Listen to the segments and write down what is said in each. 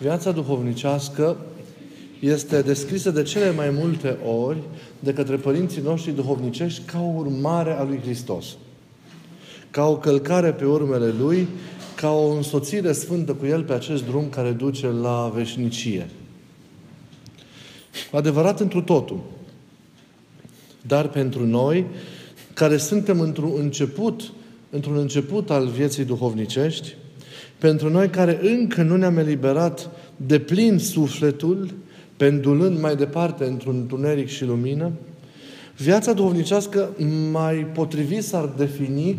Viața duhovnicească este descrisă de cele mai multe ori de către părinții noștri duhovnicești ca o urmare a lui Hristos. Ca o călcare pe urmele Lui, ca o însoțire sfântă cu El pe acest drum care duce la veșnicie. Adevărat întru totul. Dar pentru noi, care suntem într-un început, într-un început al vieții duhovnicești, pentru noi care încă nu ne-am eliberat de plin sufletul, pendulând mai departe într-un întuneric și lumină, viața duhovnicească mai potrivit s-ar defini,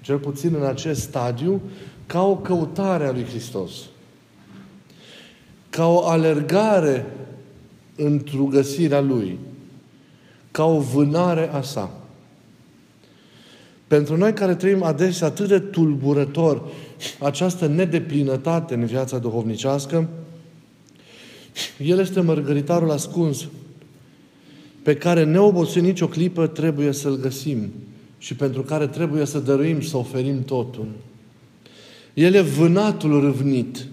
cel puțin în acest stadiu, ca o căutare a lui Hristos. Ca o alergare într-o găsirea Lui. Ca o vânare a sa. Pentru noi care trăim adesea atât de tulburător această nedeplinătate în viața duhovnicească, el este mărgăritarul ascuns pe care neobosit nicio clipă trebuie să-l găsim și pentru care trebuie să dăruim, să oferim totul. El e vânatul râvnit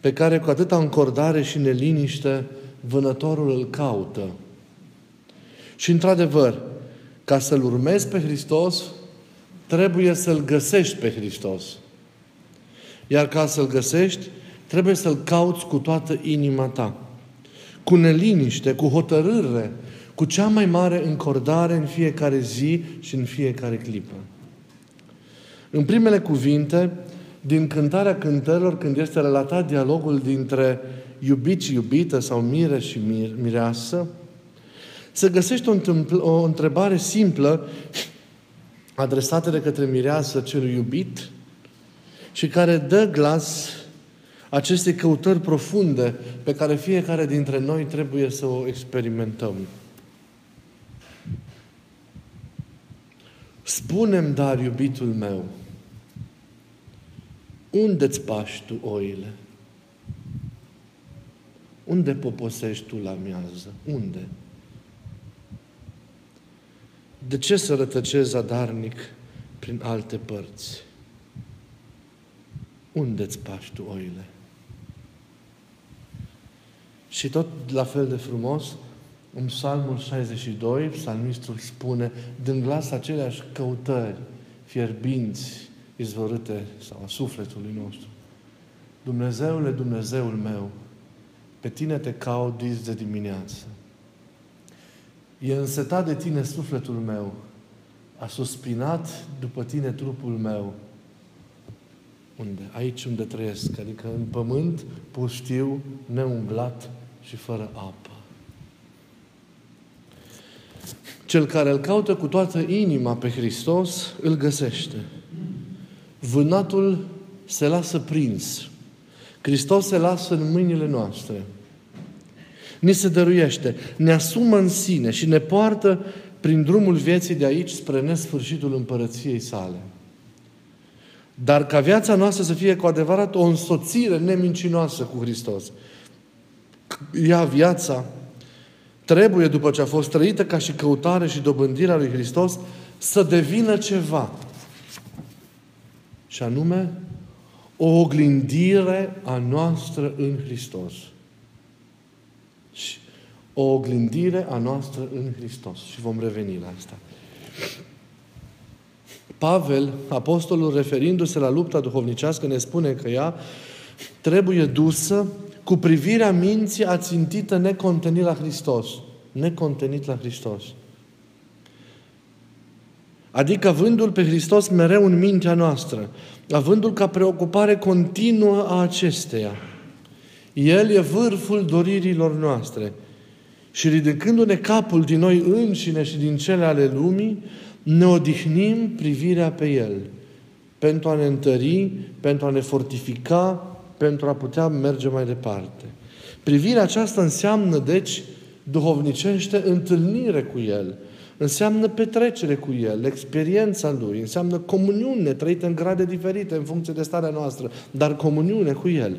pe care cu atâta încordare și neliniște vânătorul îl caută. Și într-adevăr, ca să-L urmezi pe Hristos, trebuie să-L găsești pe Hristos. Iar ca să-L găsești, trebuie să-L cauți cu toată inima ta. Cu neliniște, cu hotărâre, cu cea mai mare încordare în fiecare zi și în fiecare clipă. În primele cuvinte, din cântarea cântărilor, când este relatat dialogul dintre iubit și iubită sau mire și mireasă, se găsește o, o întrebare simplă adresată de către mireasă celui iubit și care dă glas acestei căutări profunde pe care fiecare dintre noi trebuie să o experimentăm. Spunem, dar, iubitul meu, unde-ți pași tu oile? Unde poposești tu la miază? Unde? De ce să rătăcezi zadarnic prin alte părți? Unde-ți pași tu oile? Și tot la fel de frumos, în Psalmul 62, psalmistul spune, din glas aceleași căutări fierbinți, izvorâte sau a sufletului nostru. Dumnezeule, Dumnezeul meu, pe tine te caut dis de dimineață. E însetat de tine sufletul meu. A suspinat după tine trupul meu. Unde? Aici unde trăiesc. Adică în pământ pustiu, neumblat și fără apă. Cel care îl caută cu toată inima pe Hristos, îl găsește. Vânatul se lasă prins. Hristos se lasă în mâinile noastre. Ni se dăruiește, ne asumă în sine și ne poartă prin drumul vieții de aici spre nesfârșitul împărăției sale. Dar ca viața noastră să fie cu adevărat o însoțire nemincinoasă cu Hristos. Ea, viața, trebuie, după ce a fost trăită ca și căutare și dobândirea lui Hristos, să devină ceva. Și anume, o oglindire a noastră în Hristos. Și o oglindire a noastră în Hristos. Și vom reveni la asta. Pavel, apostolul, referindu-se la lupta duhovnicească, ne spune că ea trebuie dusă cu privirea minții ațintită necontenit la Hristos. Necontenit la Hristos. Adică avându-L pe Hristos mereu în mintea noastră, avându-L ca preocupare continuă a acesteia. El e vârful doririlor noastre. Și ridicându-ne capul din noi înșine și din cele ale lumii, ne odihnim privirea pe El pentru a ne întări, pentru a ne fortifica, pentru a putea merge mai departe. Privirea aceasta înseamnă, deci, duhovnicește întâlnire cu El, înseamnă petrecere cu El, experiența Lui, înseamnă comuniune trăită în grade diferite în funcție de starea noastră, dar comuniune cu El.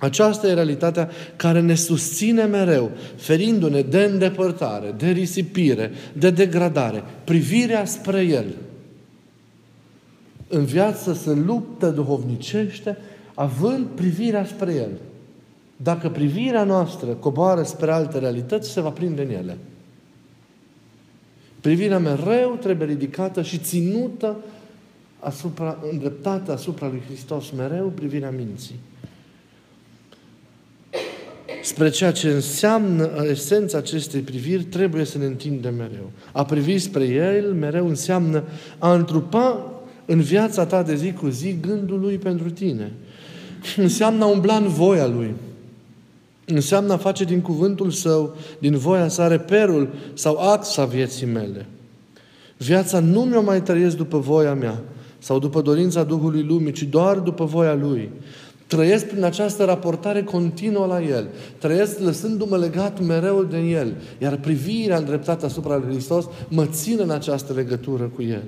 Aceasta e realitatea care ne susține mereu, ferindu-ne de îndepărtare, de risipire, de degradare, privirea spre El. În viață se luptă duhovnicește având privirea spre El. Dacă privirea noastră coboară spre alte realități, se va prinde în ele. Privirea mereu trebuie ridicată și ținută asupra, îndreptată asupra lui Hristos, mereu privirea minții. Spre ceea ce înseamnă esența acestei priviri, trebuie să ne întindem mereu. A privi spre El mereu înseamnă a întrupa în viața ta de zi cu zi gândul Lui pentru tine. Înseamnă a umbla în voia Lui. Înseamnă a face din cuvântul Său, din voia sa, reperul sau axa vieții mele. Viața nu mi-o mai trăiesc după voia mea sau după dorința Duhului Lumii, ci doar după voia Lui. Trăiesc prin această raportare continuă la El. Trăiesc lăsându-mă legat mereu de El. Iar privirea îndreptată asupra Lui Hristos mă ține în această legătură cu El.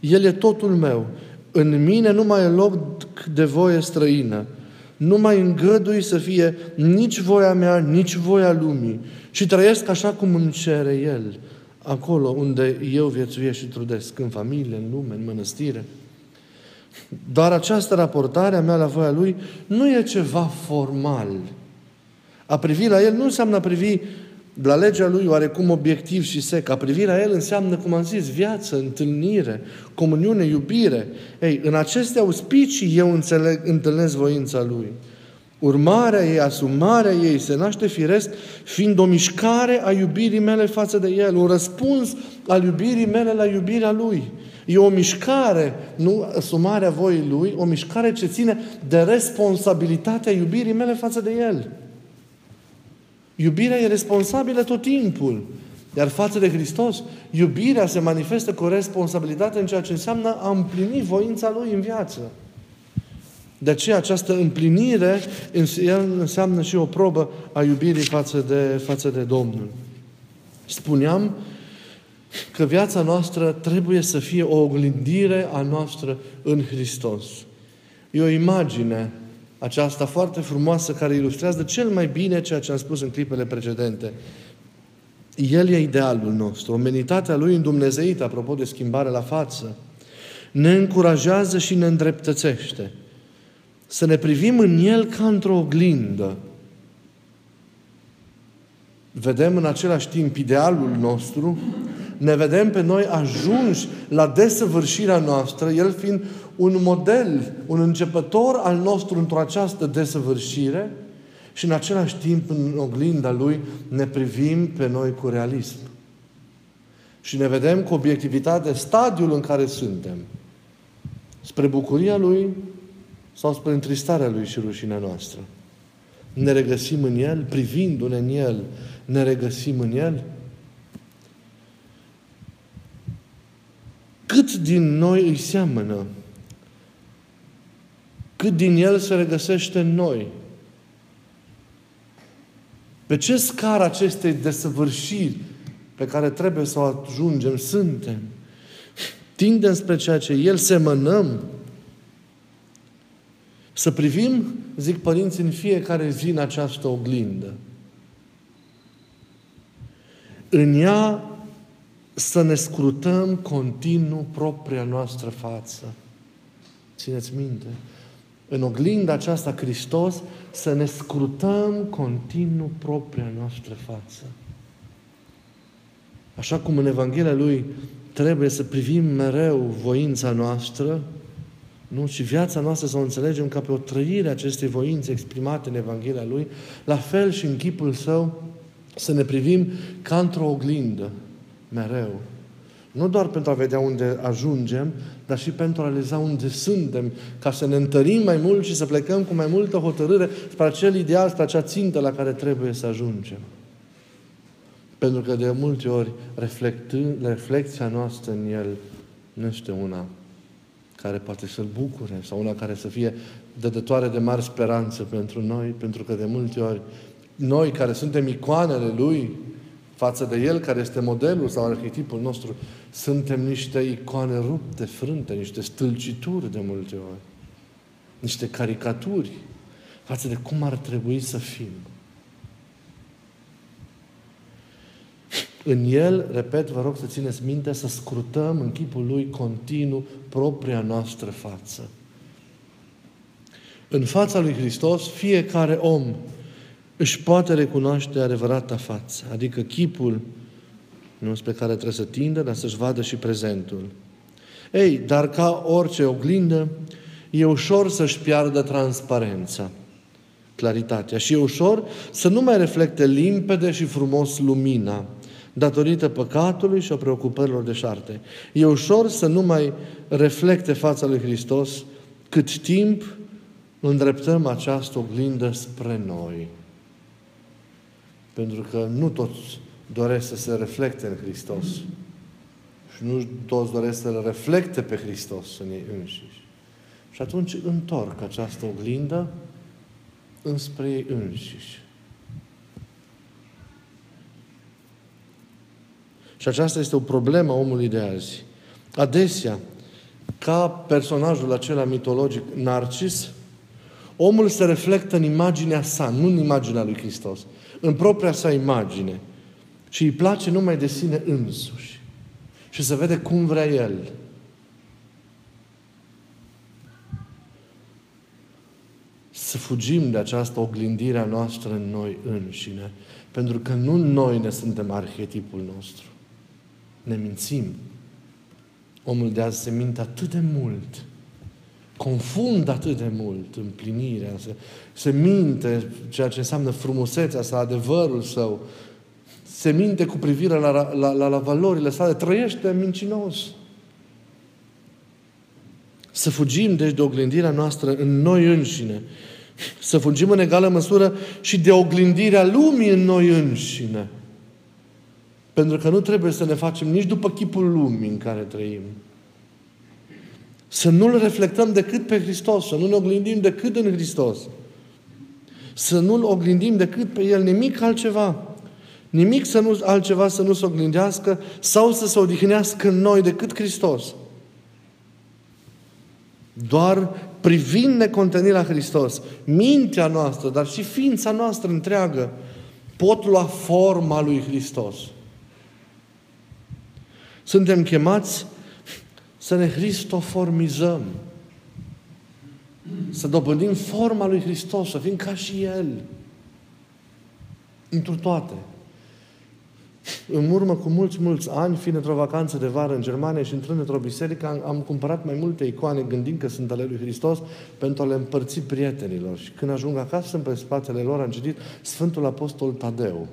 El e totul meu. În mine nu mai e loc de voie străină. Nu mai îngădui să fie nici voia mea, nici voia lumii. Și trăiesc așa cum îmi cere El. Acolo unde eu viețuiesc și trudesc. În familie, în lume, în mănăstire. Dar această raportare a mea la voia Lui nu e ceva formal. A privi la El nu înseamnă a privi la legea Lui oarecum obiectiv și sec. A privi la El înseamnă, cum am zis, viață, întâlnire, comuniune, iubire. Ei, în aceste auspicii eu înțeleg, întâlnesc voința Lui. Urmarea ei, asumarea ei se naște firesc fiind o mișcare a iubirii mele față de El, un răspuns al iubirii mele la iubirea Lui. E o mișcare, nu asumarea voii Lui, o mișcare ce ține de responsabilitatea iubirii mele față de El. Iubirea e responsabilă tot timpul. Iar față de Hristos, iubirea se manifestă cu responsabilitate în ceea ce înseamnă a împlini voința Lui în viață. De aceea această împlinire înseamnă și o probă a iubirii față de, față de Domnul. Spuneam că viața noastră trebuie să fie o oglindire a noastră în Hristos. E o imagine aceasta foarte frumoasă care ilustrează cel mai bine ceea ce am spus în clipele precedente. El e idealul nostru, omenitatea Lui îndumnezeită, apropo de schimbare la față, ne încurajează și ne îndreptățește. Să ne privim în El ca într-o oglindă. Vedem în același timp idealul nostru, ne vedem pe noi ajunși la desăvârșirea noastră, El fiind un model, un începător al nostru într-o această desăvârșire și în același timp în oglinda Lui ne privim pe noi cu realism. Și ne vedem cu obiectivitate stadiul în care suntem. Spre bucuria Lui sau spre întristarea Lui și rușinea noastră. Ne regăsim în El, privindu-ne în El, ne regăsim în El. Cât din noi îi seamănă cât din El se regăsește în noi. Pe ce scară acestei desăvârșiri pe care trebuie să o ajungem suntem? Tindem spre ceea ce El semănăm? Să privim, zic părinții, în fiecare zi în această oglindă. În ea să ne scrutăm continuu propria noastră față. Țineți minte în oglinda aceasta Hristos, să ne scrutăm continuu propria noastră față. Așa cum în Evanghelia Lui trebuie să privim mereu voința noastră, nu? Și viața noastră să o înțelegem ca pe o trăire a acestei voințe exprimate în Evanghelia Lui, la fel și în chipul Său să ne privim ca într-o oglindă, mereu. Nu doar pentru a vedea unde ajungem, dar și pentru a realiza unde suntem, ca să ne întărim mai mult și să plecăm cu mai multă hotărâre spre acel ideal, spre acea țintă la care trebuie să ajungem. Pentru că de multe ori reflecția noastră în El nu este una care poate să-L bucure sau una care să fie dădătoare de mari speranțe pentru noi, pentru că de multe ori noi care suntem icoanele Lui, față de El, care este modelul sau arhetipul nostru, suntem niște icoane rupte, frânte, niște stâlcituri de multe ori, niște caricaturi față de cum ar trebui să fim. În El, repet, vă rog să țineți minte, să scrutăm în chipul Lui continuu propria noastră față. În fața lui Hristos, fiecare om își poate recunoaște adevărata față, adică chipul nu spre care trebuie să tindă, dar să-și vadă și prezentul. Ei, dar ca orice oglindă, e ușor să-și piardă transparența, claritatea și e ușor să nu mai reflecte limpede și frumos lumina, datorită păcatului și a preocupărilor de șarte. E ușor să nu mai reflecte fața lui Hristos cât timp îndreptăm această oglindă spre noi. Pentru că nu toți doresc să se reflecte în Hristos. Și nu toți doresc să-L reflecte pe Hristos în ei înșiși. Și atunci întorc această oglindă înspre ei înșiși. Și aceasta este o problemă a omului de azi. Adesea, ca personajul acela mitologic Narcis, omul se reflectă în imaginea sa, nu în imaginea lui Hristos, în propria sa imagine. Și îi place numai de sine însuși. Și să vede cum vrea el. Să fugim de această oglindire a noastră în noi înșine. Pentru că nu noi ne suntem arhetipul nostru. Ne mințim. Omul de azi se minte atât de mult. Confundă atât de mult împlinirea. Se, se minte ceea ce înseamnă frumusețea sa, adevărul său, se minte cu privire la, la, la, la valorile sale, trăiește mincinos. Să fugim, deci, de oglindirea noastră în noi înșine. Să fugim în egală măsură și de oglindirea lumii în noi înșine. Pentru că nu trebuie să ne facem nici după chipul lumii în care trăim. Să nu-L reflectăm decât pe Hristos, să nu ne oglindim decât în Hristos. Să nu-L oglindim decât pe El, nimic altceva. Nimic să nu, altceva să nu se oglindească sau să se odihnească în noi decât Hristos. Doar privind necontenirea la Hristos, mintea noastră, dar și ființa noastră întreagă, pot lua forma lui Hristos. Suntem chemați să ne hristoformizăm. Să dobândim forma lui Hristos, să fim ca și El. Într toate. În urmă cu mulți, mulți ani, fiind într-o vacanță de vară în Germania și intrând într-o biserică, am, am cumpărat mai multe icoane gândind că sunt ale lui Hristos pentru a le împărți prietenilor. Și când ajung acasă, pe spatele lor, am citit Sfântul Apostol Tadeu.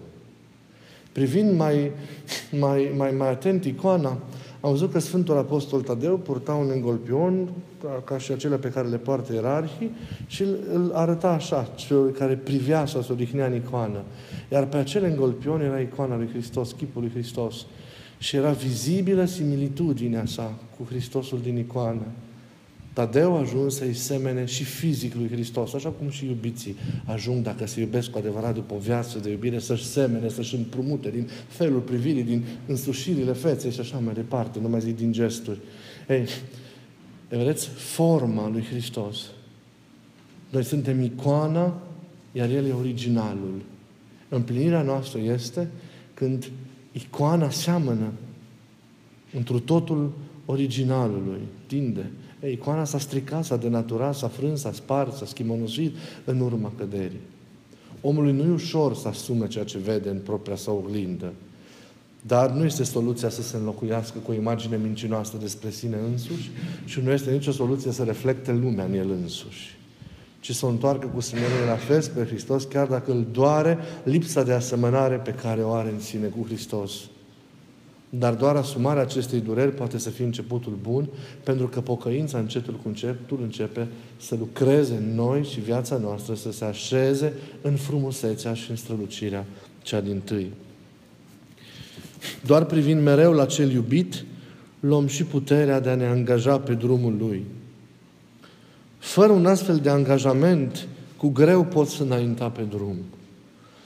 Privind mai, mai, mai, mai atent icoana, am văzut că Sfântul Apostol Tadeu purta un engolpion, ca, ca și acele pe care le poartă ierarhii, și îl, îl arăta așa, celor care privea sau se odihnea în icoană. Iar pe acel engolpion era icoana lui Hristos, chipul lui Hristos. Și era vizibilă similitudinea sa cu Hristosul din icoană. Tadeu a ajuns să-i semene și fizic lui Hristos, așa cum și iubiții ajung, dacă se iubesc cu adevărat după o viață de iubire, să-și semene, să-și împrumute din felul privirii, din însușirile feței și așa mai departe, nu mai zic din gesturi. Ei, vedeți, forma lui Hristos. Noi suntem icoana, iar El e originalul. Împlinirea noastră este când icoana seamănă întru totul originalului, tinde. Ei, icoana s-a stricat, s-a denaturat, s-a frâns, s-a spart, s-a schimonosit în urma căderii. Omului nu e ușor să asume ceea ce vede în propria sa oglindă. Dar nu este soluția să se înlocuiască cu o imagine mincinoasă despre sine însuși și nu este nicio soluție să reflecte lumea în el însuși ci să o întoarcă cu smerenie la fel spre Hristos, chiar dacă îl doare lipsa de asemănare pe care o are în sine cu Hristos. Dar doar asumarea acestei dureri poate să fie începutul bun, pentru că pocăința încetul cu încetul începe să lucreze în noi și viața noastră să se așeze în frumusețea și în strălucirea cea din tâi. Doar privind mereu la cel iubit, luăm și puterea de a ne angaja pe drumul Lui. Fără un astfel de angajament, cu greu poți înainta pe drum.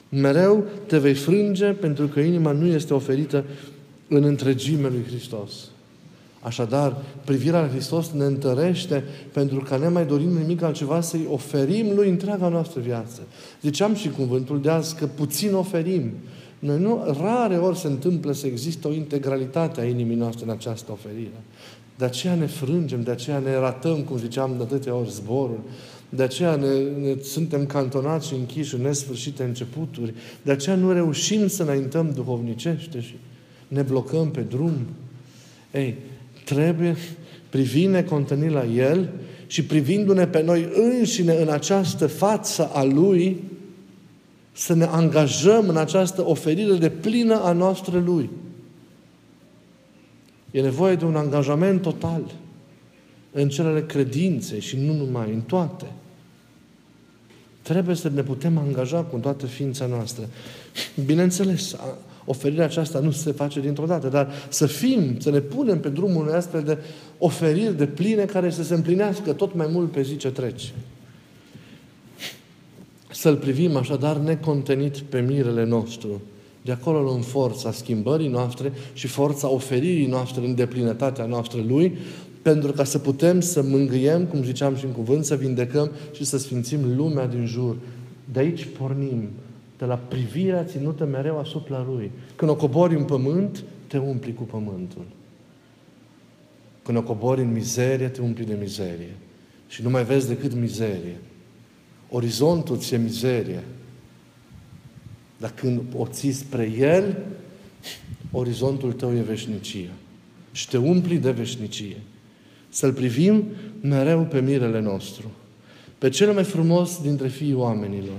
Mereu te vei frânge pentru că inima nu este oferită în întregime lui Hristos. Așadar, privirea la Hristos ne întărește pentru că ne mai dorim nimic altceva să-i oferim lui întreaga noastră viață. Ziceam și cuvântul de azi că puțin oferim. Noi nu, rare ori se întâmplă să există o integralitate a inimii noastre în această oferire. De aceea ne frângem, de aceea ne ratăm, cum ziceam de atâtea ori, zborul. De aceea ne, ne, suntem cantonați și închiși în nesfârșite începuturi. De aceea nu reușim să înaintăm duhovnicește și ne blocăm pe drum. Ei, trebuie privind necontenit la El și privindu-ne pe noi înșine în această față a Lui, să ne angajăm în această oferire de plină a noastră Lui. E nevoie de un angajament total în celele credinței și nu numai, în toate. Trebuie să ne putem angaja cu toată ființa noastră. Bineînțeles, oferirea aceasta nu se face dintr-o dată, dar să fim, să ne punem pe drumul unei astfel de oferiri de pline care să se împlinească tot mai mult pe zi ce trece. Să-L privim așadar necontenit pe mirele nostru. De acolo luăm forța schimbării noastre și forța oferirii noastre în deplinătatea noastră Lui, pentru ca să putem să mângâiem, cum ziceam și în cuvânt, să vindecăm și să sfințim lumea din jur. De aici pornim, de la privirea ținută mereu asupra Lui. Când o cobori în pământ, te umpli cu pământul. Când o cobori în mizerie, te umpli de mizerie. Și nu mai vezi decât mizerie. Orizontul ți-e mizerie. Dar când o ții spre El, orizontul tău e veșnicia. Și te umpli de veșnicie. Să-L privim mereu pe mirele nostru. Pe cel mai frumos dintre fiii oamenilor.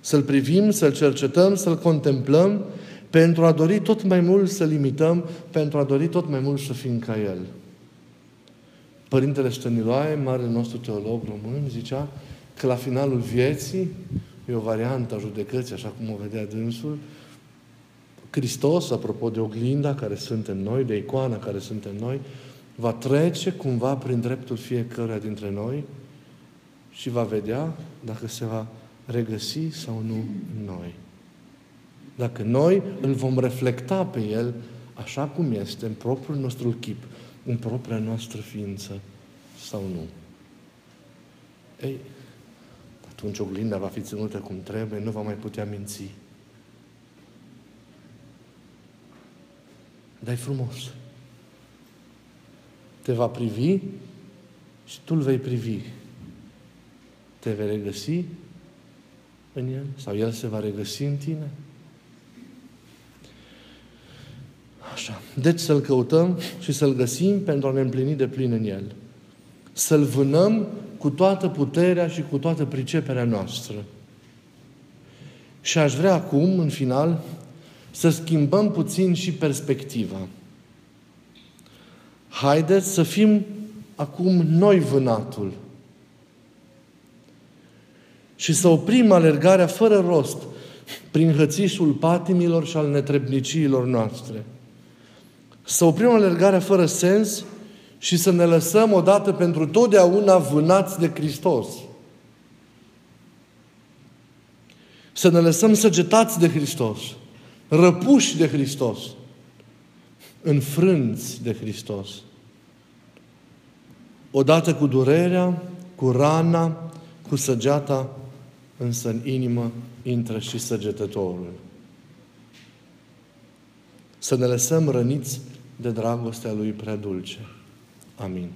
Să-L privim, să-L cercetăm, să-L contemplăm, pentru a dori tot mai mult să-L imităm, pentru a dori tot mai mult să fim ca El. Părintele Stăniloae, marele nostru teolog român, zicea că la finalul vieții, e o variantă a judecății, așa cum o vedea dânsul, Hristos, apropo de oglinda care suntem noi, de icoana care suntem noi, va trece cumva prin dreptul fiecăruia dintre noi și va vedea dacă se va regăsi sau nu în noi. Dacă noi îl vom reflecta pe El așa cum este, în propriul nostru chip, în propria noastră ființă sau nu. Ei, atunci oglinda va fi ținută cum trebuie, nu va mai putea minți. Dar e frumos. Te va privi și tu îl vei privi. Te vei regăsi în el sau el se va regăsi în tine. Așa. Deci să-L căutăm și să-L găsim pentru a ne împlini de plin în El. Să-L vânăm cu toată puterea și cu toată priceperea noastră. Și aș vrea acum, în final, să schimbăm puțin și perspectiva. Haideți să fim acum noi vânatul și să oprim alergarea fără rost prin hățișul patimilor și al netrebniciilor noastre. Să oprim alergarea fără sens și să ne lăsăm odată pentru totdeauna vânați de Hristos. Să ne lăsăm săgetați de Hristos, răpuși de Hristos, înfrânți de Hristos. Odată cu durerea, cu rana, cu săgeata, însă în inimă intră și săgetătorul. Să ne lăsăm răniți de dragostea Lui prea dulce. Amin.